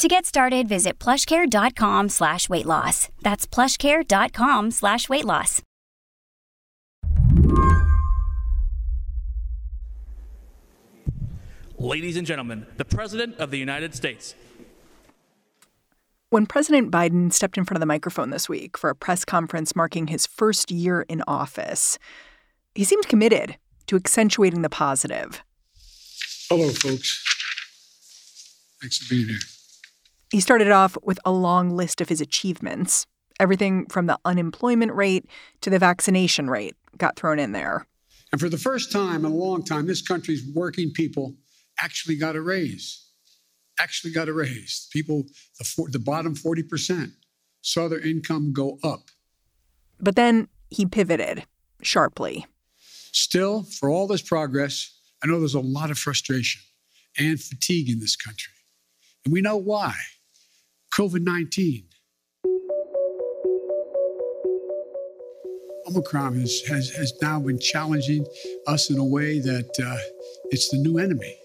To get started, visit plushcare.com slash weight loss. That's plushcare.com slash weight loss. Ladies and gentlemen, the President of the United States. When President Biden stepped in front of the microphone this week for a press conference marking his first year in office, he seemed committed to accentuating the positive. Hello, folks. Thanks for being here. He started off with a long list of his achievements. Everything from the unemployment rate to the vaccination rate got thrown in there. And for the first time in a long time, this country's working people actually got a raise. Actually got a raise. People, the, for, the bottom 40% saw their income go up. But then he pivoted sharply. Still, for all this progress, I know there's a lot of frustration and fatigue in this country. And we know why. COVID 19. Omicron has, has, has now been challenging us in a way that uh, it's the new enemy.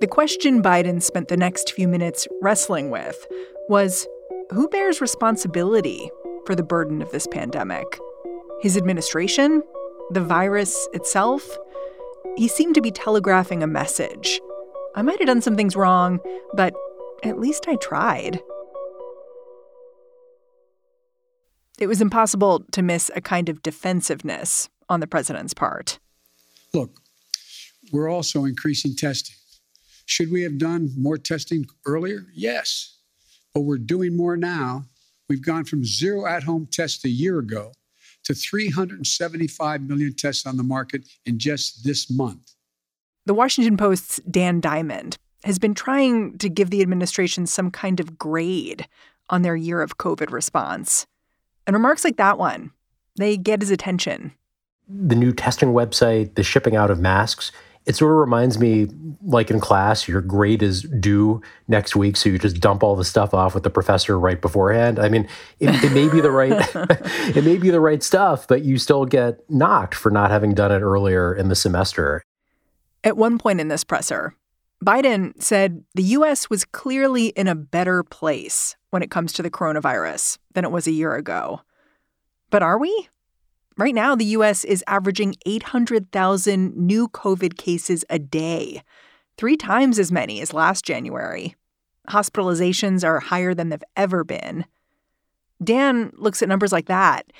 The question Biden spent the next few minutes wrestling with was who bears responsibility for the burden of this pandemic? His administration? The virus itself? He seemed to be telegraphing a message I might have done some things wrong, but at least I tried. It was impossible to miss a kind of defensiveness on the president's part. Look, we're also increasing testing. Should we have done more testing earlier? Yes. But we're doing more now. We've gone from zero at home tests a year ago to 375 million tests on the market in just this month. The Washington Post's Dan Diamond has been trying to give the administration some kind of grade on their year of COVID response. And remarks like that one, they get his attention. The new testing website, the shipping out of masks, it sort of reminds me like in class, your grade is due next week. So you just dump all the stuff off with the professor right beforehand. I mean, it, it may be the right it may be the right stuff, but you still get knocked for not having done it earlier in the semester. At one point in this presser, Biden said the U.S. was clearly in a better place when it comes to the coronavirus than it was a year ago. But are we? Right now, the U.S. is averaging 800,000 new COVID cases a day, three times as many as last January. Hospitalizations are higher than they've ever been. Dan looks at numbers like that,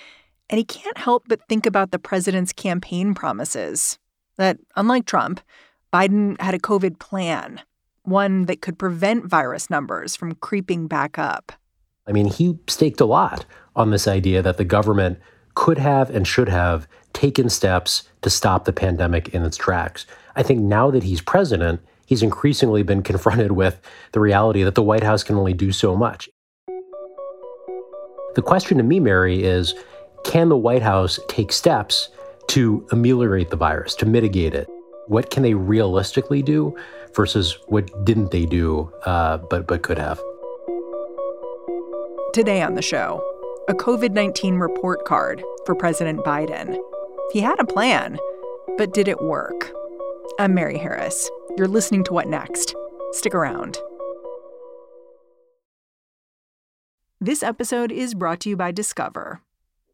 and he can't help but think about the president's campaign promises that, unlike Trump, Biden had a COVID plan, one that could prevent virus numbers from creeping back up. I mean, he staked a lot on this idea that the government could have and should have taken steps to stop the pandemic in its tracks. I think now that he's president, he's increasingly been confronted with the reality that the White House can only do so much. The question to me, Mary, is can the White House take steps to ameliorate the virus, to mitigate it? What can they realistically do versus what didn't they do, uh, but but could have? Today on the show, a COVID 19 report card for President Biden. He had a plan, but did it work? I'm Mary Harris. You're listening to What Next? Stick around. This episode is brought to you by Discover.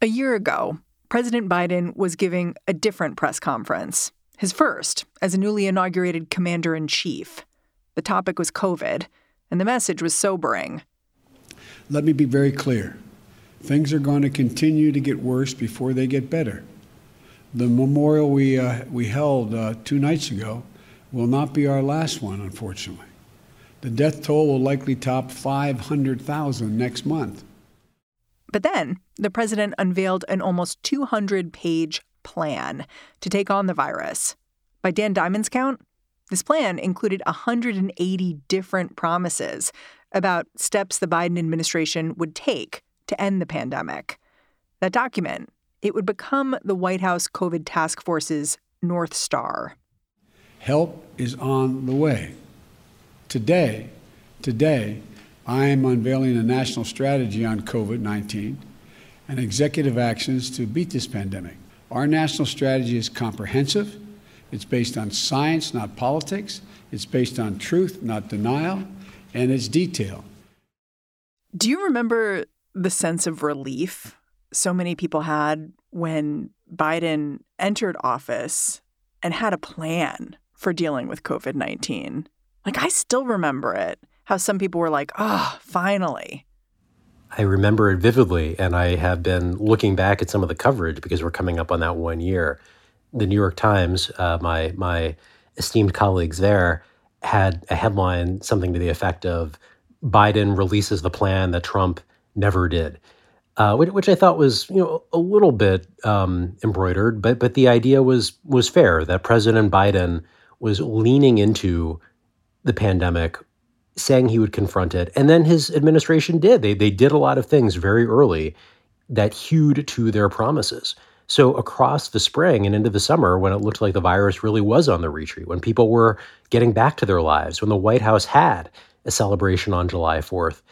A year ago, President Biden was giving a different press conference, his first as a newly inaugurated commander in chief. The topic was COVID, and the message was sobering. Let me be very clear. Things are going to continue to get worse before they get better. The memorial we, uh, we held uh, two nights ago will not be our last one, unfortunately. The death toll will likely top 500,000 next month. But then the president unveiled an almost 200 page plan to take on the virus. By Dan Diamond's count, this plan included 180 different promises about steps the Biden administration would take to end the pandemic. That document, it would become the White House COVID task force's North Star. Help is on the way. Today, today, I am unveiling a national strategy on COVID 19 and executive actions to beat this pandemic. Our national strategy is comprehensive. It's based on science, not politics. It's based on truth, not denial. And it's detailed. Do you remember the sense of relief so many people had when Biden entered office and had a plan for dealing with COVID 19? Like, I still remember it, how some people were like, oh, finally. I remember it vividly, and I have been looking back at some of the coverage because we're coming up on that one year. The New York Times, uh, my my esteemed colleagues there, had a headline something to the effect of Biden releases the plan that Trump never did, uh, which, which, I thought was you know a little bit um, embroidered, but but the idea was was fair that President Biden was leaning into the pandemic, saying he would confront it, and then his administration did. They they did a lot of things very early that hewed to their promises. So across the spring and into the summer, when it looked like the virus really was on the retreat, when people were getting back to their lives, when the White House had a celebration on July 4th,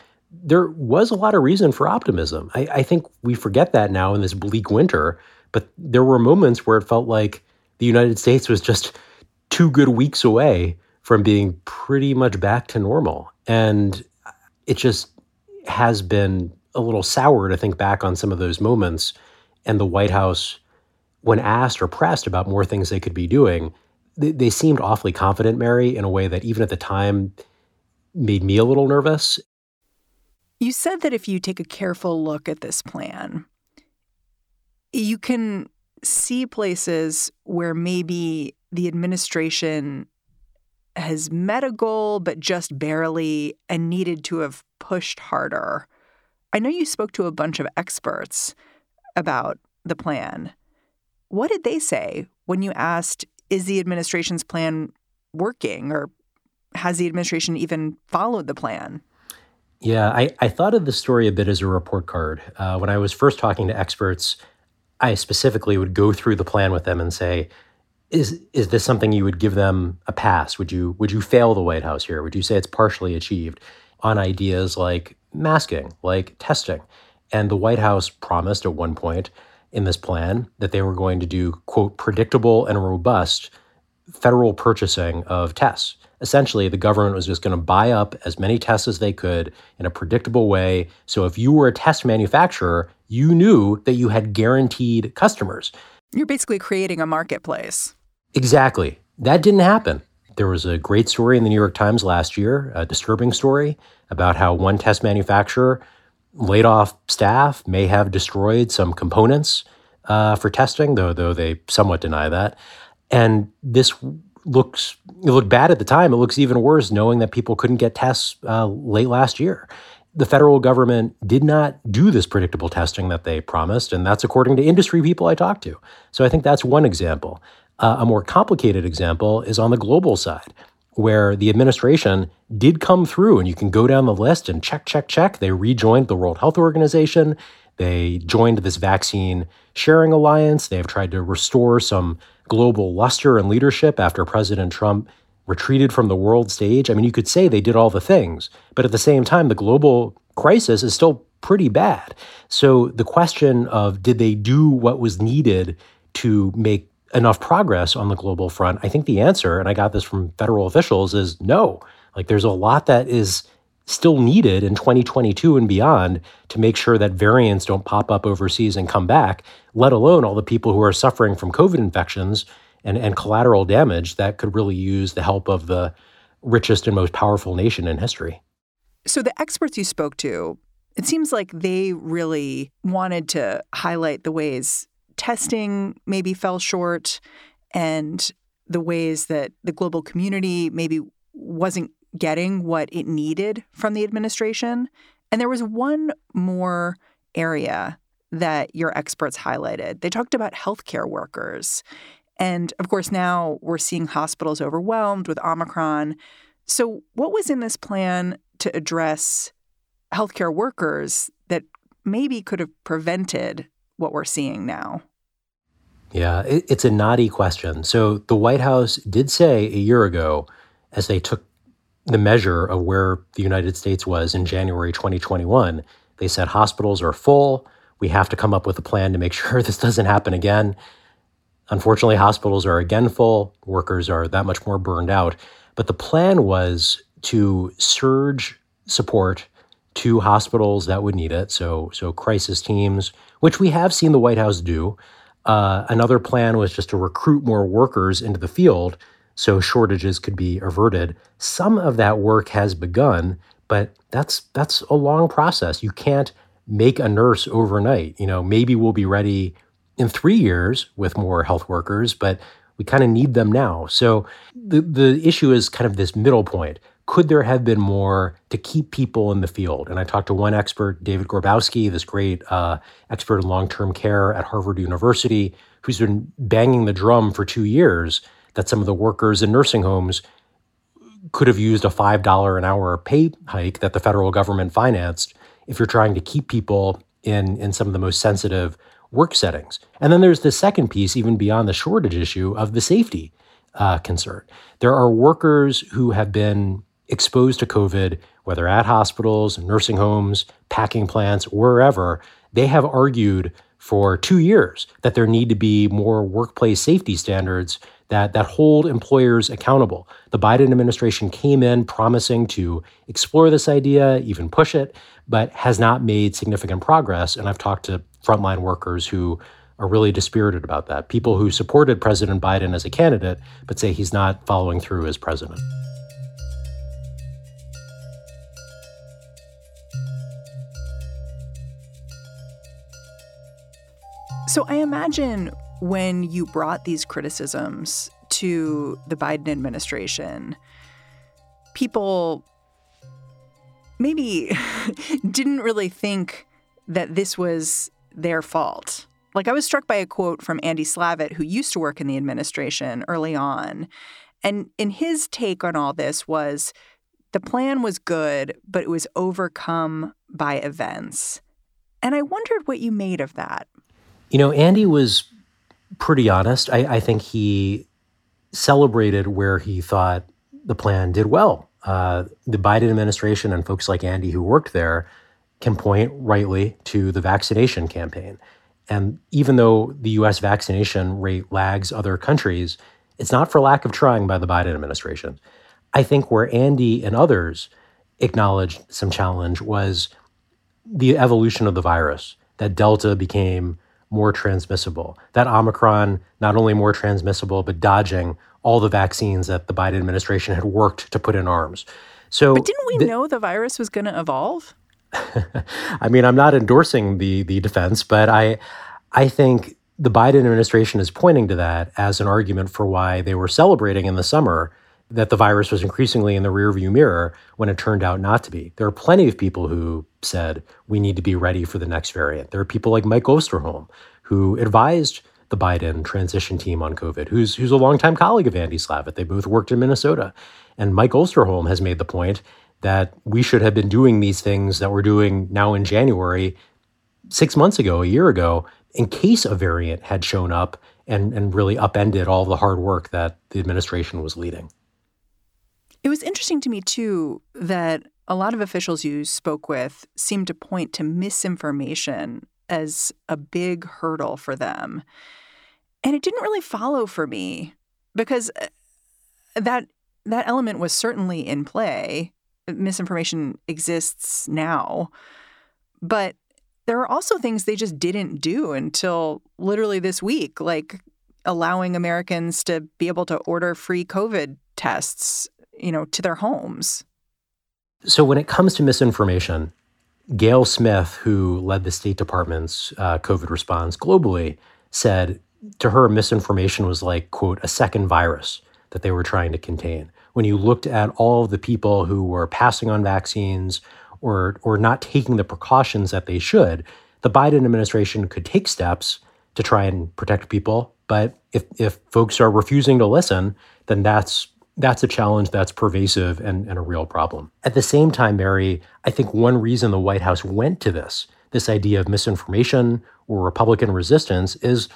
there was a lot of reason for optimism. I, I, think we forget that now in this bleak winter, but there were moments where it felt like the United States was just two good weeks away from being pretty much back to normal. And it just has been a little sour to think back on some of those moments. And the White House, when asked or pressed about more things they could be doing, they, they seemed awfully confident, Mary, in a way that even at the time made me a little nervous. You said that if you take a careful look at this plan, you can see places where maybe the administration has met a goal, but just barely and needed to have pushed harder. I know you spoke to a bunch of experts about the plan. What did they say when you asked, is the administration's plan working or has the administration even followed the plan? Yeah, I, I thought of the story a bit as a report card. Uh, when I was first talking to experts, I specifically would go through the plan with them and say, is is this something you would give them a pass? Would you would you fail the White House here? Would you say it's partially achieved on ideas like masking, like testing? And the White House promised at one point in this plan that they were going to do quote predictable and robust federal purchasing of tests essentially the government was just going to buy up as many tests as they could in a predictable way. So if you were a test manufacturer, you knew that you had guaranteed customers. You're basically creating a marketplace. Exactly. That didn't happen. There was a great story in the New York Times last year, a disturbing story about how one test manufacturer laid off staff, may have destroyed some components uh, for testing, though though they somewhat deny that. And this looks it looked bad at the time. It looks even worse knowing that people couldn't get tests uh, late last year. The federal government did not do this predictable testing that they promised, and that's according to industry people I talked to. So I think that's one example. Uh, a more complicated example is on the global side, where the administration did come through, and you can go down the list and check, check, check. They rejoined the World Health Organization. They joined this vaccine sharing alliance. They have tried to restore some global luster and leadership after President Trump retreated from the world stage. I mean, you could say they did all the things, but at the same time, the global crisis is still pretty bad. So the question of did they do what was needed to make enough progress on the global front? I think the answer, and I got this from federal officials, is no. Like there's a lot that is still needed in 2022 and beyond to make sure that variants don't pop up overseas and come back, let alone all the people who are suffering from COVID infections and, and collateral damage that could really use the help of the richest and most powerful nation in history. So, the experts you spoke to, It seems like they really wanted to highlight the ways testing maybe fell short and the ways that the global community maybe wasn't getting what it needed from the administration. And there was one more area that your experts highlighted. They talked about healthcare workers. And of course, now we're seeing hospitals overwhelmed with Omicron. So, what was in this plan to address healthcare workers that maybe could have prevented what we're seeing now? Yeah, it's a knotty question. So, the White House did say a year ago, as they took the measure of where the United States was in January 2021, they said hospitals are full. We have to come up with a plan to make sure this doesn't happen again. Unfortunately, hospitals are again full, workers are that much more burned out. But the plan was to surge support to hospitals that would need it, so so crisis teams, which we have seen the White House do. Uh, another plan was just to recruit more workers into the field so shortages could be averted. Some of that work has begun, but that's that's a long process. You can't make a nurse overnight. You know, maybe we'll be ready in three years with more health workers, but we kind of need them now. So the the issue is kind of this middle point. Could there have been more to keep people in the field? And I talked to one expert, David Grabowski, this great uh, expert in long term care at Harvard University, who's been banging the drum for two years that some of the workers in nursing homes could have used a $5 an hour pay hike that the federal government financed if you're trying to keep people in, in some of the most sensitive work settings. And then there's the second piece, even beyond the shortage issue, of the safety uh, concern. There are workers who have been exposed to COVID, whether at hospitals, nursing homes, packing plants, wherever. They have argued for two years that there need to be more workplace safety standards that, that hold employers accountable. The Biden administration came in promising to explore this idea, even push it, but has not made significant progress. And I've talked to frontline workers who are really dispirited about that. People who supported President Biden as a candidate, but say he's not following through as president. So I imagine when you brought these criticisms to the Biden administration, people maybe didn't really think that this was their fault. Like I was struck by a quote from Andy Slavitt, who used to work in the administration early on. And in his take on all this was the plan was good, but it was overcome by events. And I wondered what you made of that. You know, Andy was pretty honest. I, I think he celebrated where he thought the plan did well. Uh, the Biden administration and folks like Andy who worked there can point rightly to the vaccination campaign. And even though the US vaccination rate lags other countries, it's not for lack of trying by the Biden administration. I think where Andy and others acknowledged some challenge was the evolution of the virus, that Delta became more transmissible. That Omicron, not only more transmissible, but dodging all the vaccines that the Biden administration had worked to put in arms. So, but didn't we the, know the virus was going to evolve? I mean, I'm not endorsing the the defense, but I I think the Biden administration is pointing to that as an argument for why they were celebrating in the summer that the virus was increasingly in the rearview mirror when it turned out not to be. There are plenty of people who said we need to be ready for the next variant. There are people like Mike Osterholm who advised the Biden transition team on COVID, who's who's a longtime colleague of Andy Slavitt. They both worked in Minnesota. And Mike Osterholm has made the point that we should have been doing these things that we're doing now in January six months ago, a year ago, in case a variant had shown up and, and really upended all the hard work that the administration was leading. It was interesting to me, too, that a lot of officials you spoke with seemed to point to misinformation as a big hurdle for them. And it didn't really follow for me because uh, that that element was certainly in play. Misinformation exists now. But there are also things they just didn't do until literally this week, like allowing Americans to be able to order free COVID tests you know, to their homes. So when it comes to misinformation, Gayle Smith, who led the State Department's uh, COVID response globally, said to her misinformation was like, quote, a second virus that they were trying to contain. When you looked at all of the people who were passing on vaccines or, or not taking the precautions that they should, the Biden administration could take steps to try and protect people. But if, if folks are refusing to listen, then that's that's a challenge that's pervasive and, and a real problem. At the same time, Mary, I think one reason the White House went to this, this idea of misinformation or Republican resistance, is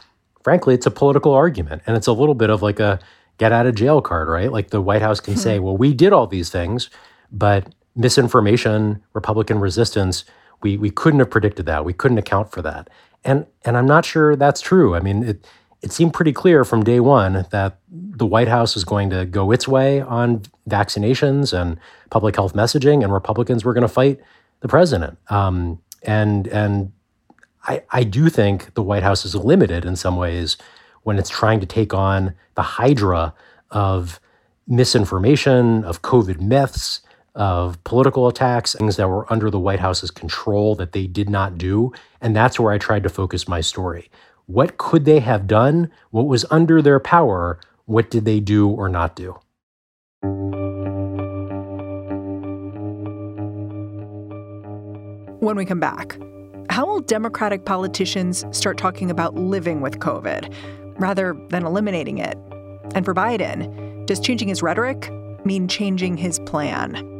frankly, it's a political argument. And it's a little bit of like a get out of jail card, right? Like the White House can say, hmm. well, we did all these things, but misinformation, Republican resistance, we, we couldn't have predicted that. We couldn't account for that. And, and I'm not sure that's true. I mean, it, it seemed pretty clear from day one that the White House is going to go its way on vaccinations and public health messaging, and Republicans were going to fight the president. Um, and and I, I do think the White House is limited in some ways when it's trying to take on the hydra of misinformation, of COVID myths, of political attacks, things that were under the White House's control that they did not do. And that's where I tried to focus my story. What could they have done? What was under their power? What did they do or not do? When we come back, how will Democratic politicians start talking about living with COVID rather than eliminating it? And for Biden, does changing his rhetoric mean changing his plan?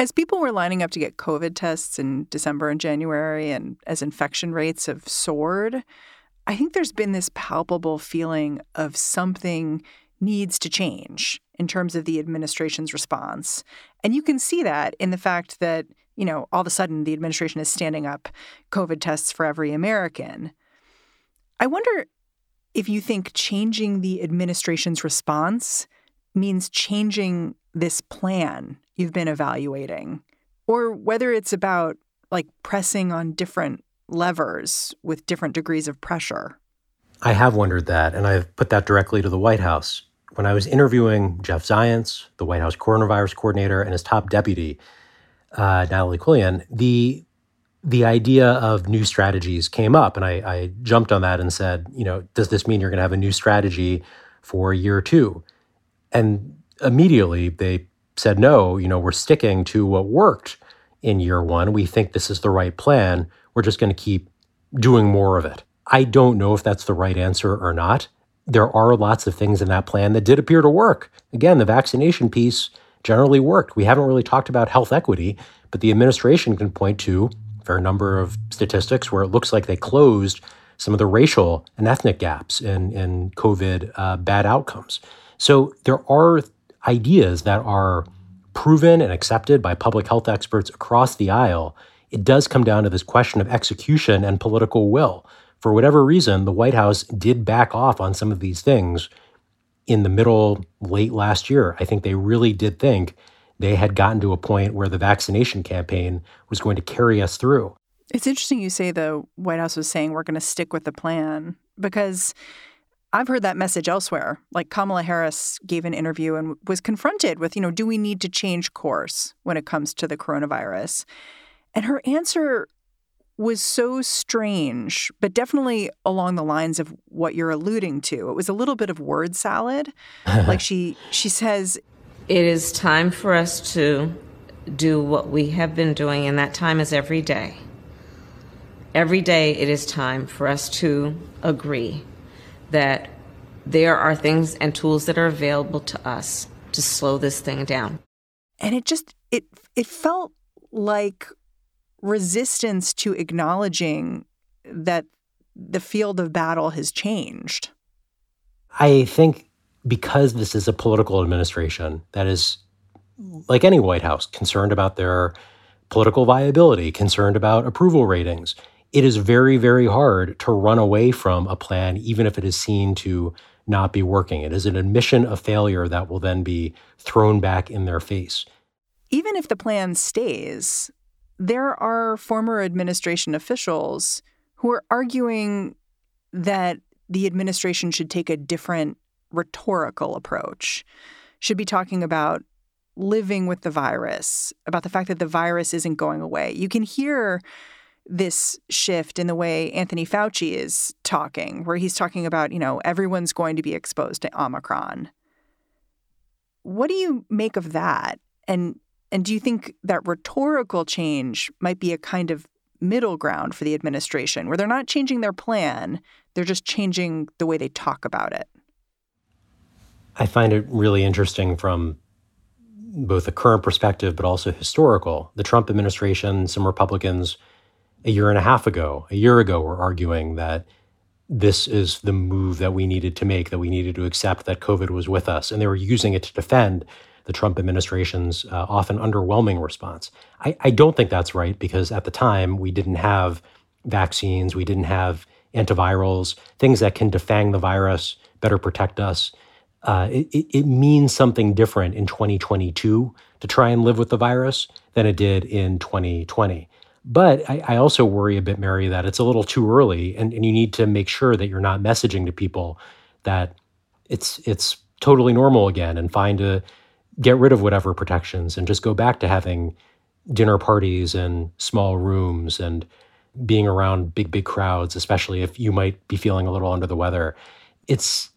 As people were lining up to get COVID tests in December and January, and as infection rates have soared, I think there's been this palpable feeling of something needs to change in terms of the administration's response. And you can see that in the fact that, you know, all of a sudden the administration is standing up COVID tests for every American. I wonder if you think changing the administration's response means changing this plan you've been evaluating, or whether it's about like pressing on different levers with different degrees of pressure. I have wondered that, and I've put that directly to the White House. When I was interviewing Jeff Zients, the White House coronavirus coordinator, and his top deputy, uh, Natalie Quillian, the the idea of new strategies came up, and I, I jumped on that and said, you know, does this mean you're going to have a new strategy for year two? And immediately they said, no, you know, we're sticking to what worked in year one. We think this is the right plan. We're just going to keep doing more of it. I don't know if that's the right answer or not. There are lots of things in that plan that did appear to work. Again, the vaccination piece generally worked. We haven't really talked about health equity, but the administration can point to a fair number of statistics where it looks like they closed some of the racial and ethnic gaps in, in COVID uh, bad outcomes. So there are ideas that are proven and accepted by public health experts across the aisle, it does come down to this question of execution and political will. For whatever reason, the White House did back off on some of these things in the middle, late last year. I think they really did think they had gotten to a point where the vaccination campaign was going to carry us through. It's interesting you say the White House was saying we're going to stick with the plan because I've heard that message elsewhere. Like Kamala Harris gave an interview and was confronted with, you know, do we need to change course when it comes to the coronavirus? And her answer was so strange, but definitely along the lines of what you're alluding to. It was a little bit of word salad. like she she says it is time for us to do what we have been doing and that time is every day. Every day it is time for us to agree that there are things and tools that are available to us to slow this thing down. And it just it it felt like resistance to acknowledging that the field of battle has changed? I think because this is a political administration that is, like any White House, concerned about their political viability, concerned about approval ratings, it is very, very hard to run away from a plan, even if it is seen to not be working. It is an admission of failure that will then be thrown back in their face. Even if the plan stays, there are former administration officials who are arguing that the administration should take a different rhetorical approach, should be talking about living with the virus, about the fact that the virus isn't going away. You can hear this shift in the way Anthony Fauci is talking, where he's talking about, you know, everyone's going to be exposed to Omicron. What do you make of that? And and do you think that rhetorical change might be a kind of middle ground for the administration where they're not changing their plan, they're just changing the way they talk about it? I find it really interesting from both a current perspective but also historical. The Trump administration, some Republicans a year and a half ago, a year ago, were arguing that this is the move that we needed to make, that we needed to accept that COVID was with us. And they were using it to defend the Trump administration's uh, often underwhelming response. I, I don't think that's right because at the time we didn't have vaccines, we didn't have antivirals, things that can defang the virus, better protect us. Uh, it, it, means something different in 2022 to try and live with the virus than it did in 2020. But I, I, also worry a bit, Mary, that it's a little too early, and, and you need to make sure that you're not messaging to people that it's it's totally normal again, and find to get rid of whatever protections and just go back to having dinner parties and small rooms and being around big big crowds, especially if you might be feeling a little under the weather. It's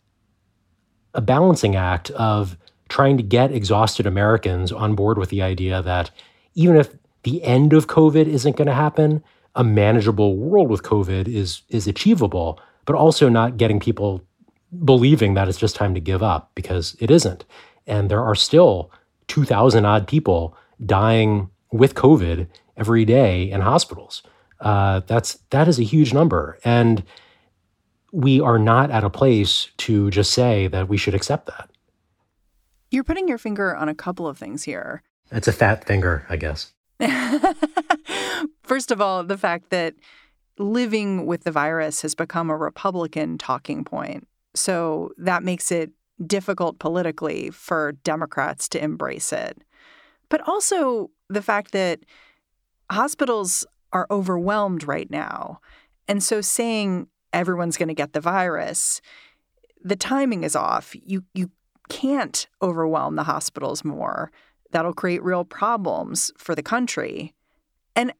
a balancing act of trying to get exhausted Americans on board with the idea that even if the end of COVID isn't going to happen. A manageable world with COVID is is achievable, but also not getting people believing that it's just time to give up because it isn't. And there are still 2,000 odd people dying with COVID every day in hospitals. Uh, that's that is a huge number, and we are not at a place to just say that we should accept that. You're putting your finger on a couple of things here. It's a fat finger, I guess. First of all, the fact that living with the virus has become a Republican talking point. So that makes it difficult politically for Democrats to embrace it. But also the fact that hospitals are overwhelmed right now. And so saying everyone's going to get the virus, the timing is off. You you can't overwhelm the hospitals more that'll create real problems for the country. And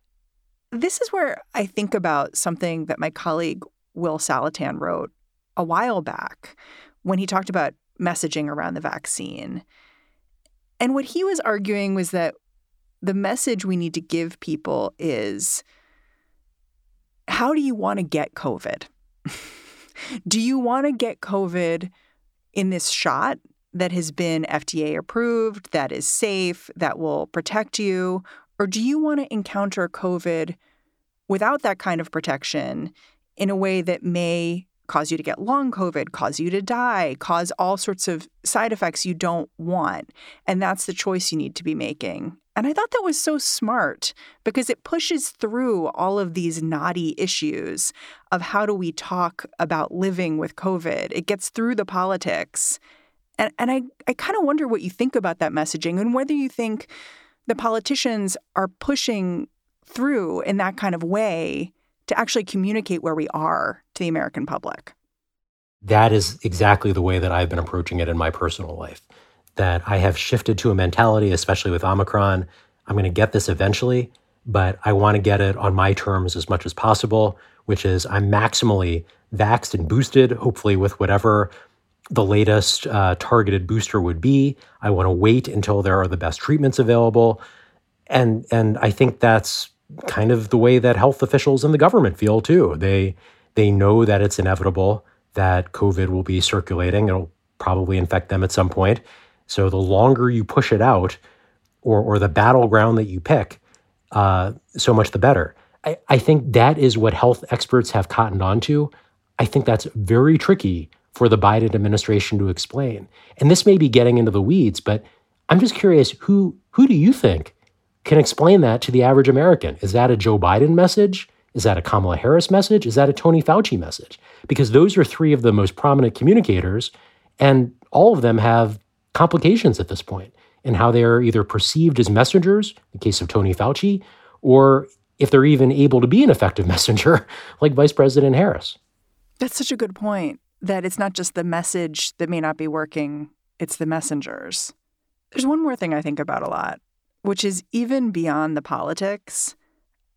this is where I think about something that my colleague Will Saletan wrote a while back when he talked about messaging around the vaccine. And what he was arguing was that the message we need to give people is how do you want to get COVID? do you want to get COVID in this shot that has been FDA approved, that is safe, that will protect you? Or do you want to encounter COVID without that kind of protection in a way that may cause you to get long COVID, cause you to die, cause all sorts of side effects you don't want? And that's the choice you need to be making. And I thought that was so smart because it pushes through all of these knotty issues of how do we talk about living with COVID. It gets through the politics and, and I, I kind of wonder what you think about that messaging and whether you think the politicians are pushing through in that kind of way to actually communicate where we are to the American public. That is exactly the way that I've been approaching it in my personal life. That I have shifted to a mentality, especially with Omicron. I'm going to get this eventually, but I want to get it on my terms as much as possible, which is I'm maximally vaxxed and boosted, hopefully with whatever the latest uh, targeted booster would be. I want to wait until there are the best treatments available. And, and I think that's kind of the way that health officials and the government feel too. They, they know that it's inevitable that COVID will be circulating. It'll probably infect them at some point. So the longer you push it out, or, or the battleground that you pick, uh, so much the better. I, I think that is what health experts have cottoned onto. I think that's very tricky for the Biden administration to explain. And this may be getting into the weeds, but I'm just curious who who do you think can explain that to the average American? Is that a Joe Biden message? Is that a Kamala Harris message? Is that a Tony Fauci message? Because those are three of the most prominent communicators, and all of them have complications at this point in how they are either perceived as messengers, in the case of Tony Fauci, or if they're even able to be an effective messenger, like Vice President Harris. That's such a good point that it's not just the message that may not be working, it's the messengers. There's one more thing I think about a lot, which is even beyond the politics,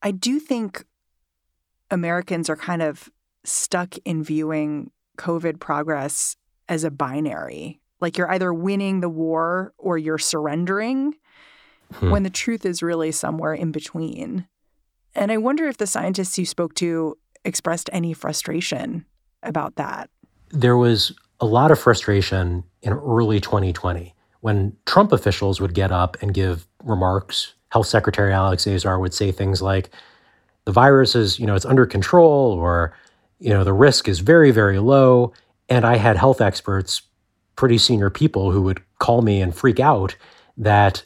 I do think Americans are kind of stuck in viewing COVID progress as a binary. Like you're either winning the war or you're surrendering, hmm. when the truth is really somewhere in between. And I wonder if the scientists you spoke to expressed any frustration about that. There was a lot of frustration in early 2020 when Trump officials would get up and give remarks. Health Secretary Alex Azar would say things like, the virus is, you know, it's under control or, you know, the risk is very, very low. And I had health experts, pretty senior people who would call me and freak out that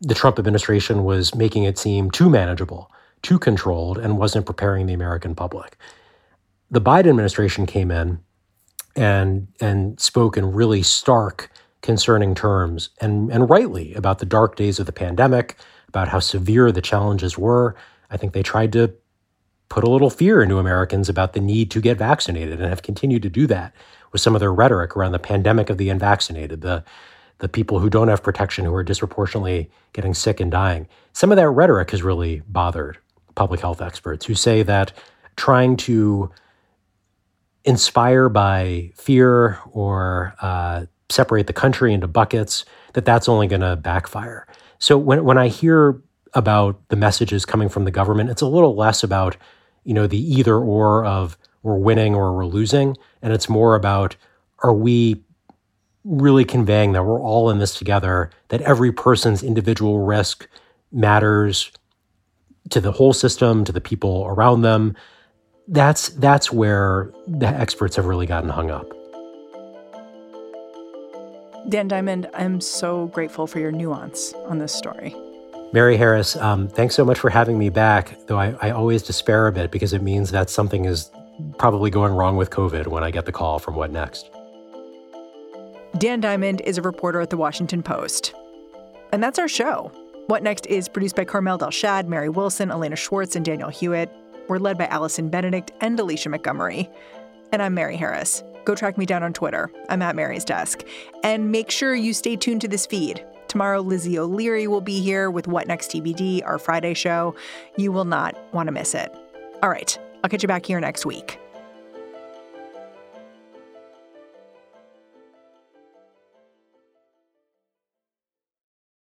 the Trump administration was making it seem too manageable, too controlled, and wasn't preparing the American public. The Biden administration came in and and spoke in really stark, concerning terms, and and rightly about the dark days of the pandemic, about how severe the challenges were. I think they tried to put a little fear into Americans about the need to get vaccinated and have continued to do that with some of their rhetoric around the pandemic of the unvaccinated, the the people who don't have protection who are disproportionately getting sick and dying. Some of that rhetoric has really bothered public health experts who say that trying to inspire by fear or uh, separate the country into buckets, that that's only going to backfire. So when, when I hear about the messages coming from the government, it's a little less about you know, the either or of we're winning or we're losing. And it's more about are we really conveying that we're all in this together, that every person's individual risk matters to the whole system, to the people around them. That's that's where the experts have really gotten hung up. Dan Diamond, I'm so grateful for your nuance on this story. Mary Harris, um, thanks so much for having me back, though I, I always despair a bit because it means that something is probably going wrong with COVID when I get the call from What Next. Dan Diamond is a reporter at the Washington Post. And that's our show. What Next is produced by Carmel Delshad, Mary Wilson, Elena Schwartz, and Daniel Hewitt. We're led by Allison Benedict and Alicia Montgomery. And I'm Mary Harris. Go track me down on Twitter. I'm at Mary's Desk. And make sure you stay tuned to this feed. Tomorrow, Lizzie O'Leary will be here with What Next TBD, our Friday show. You will not want to miss it. All right, I'll catch you back here next week.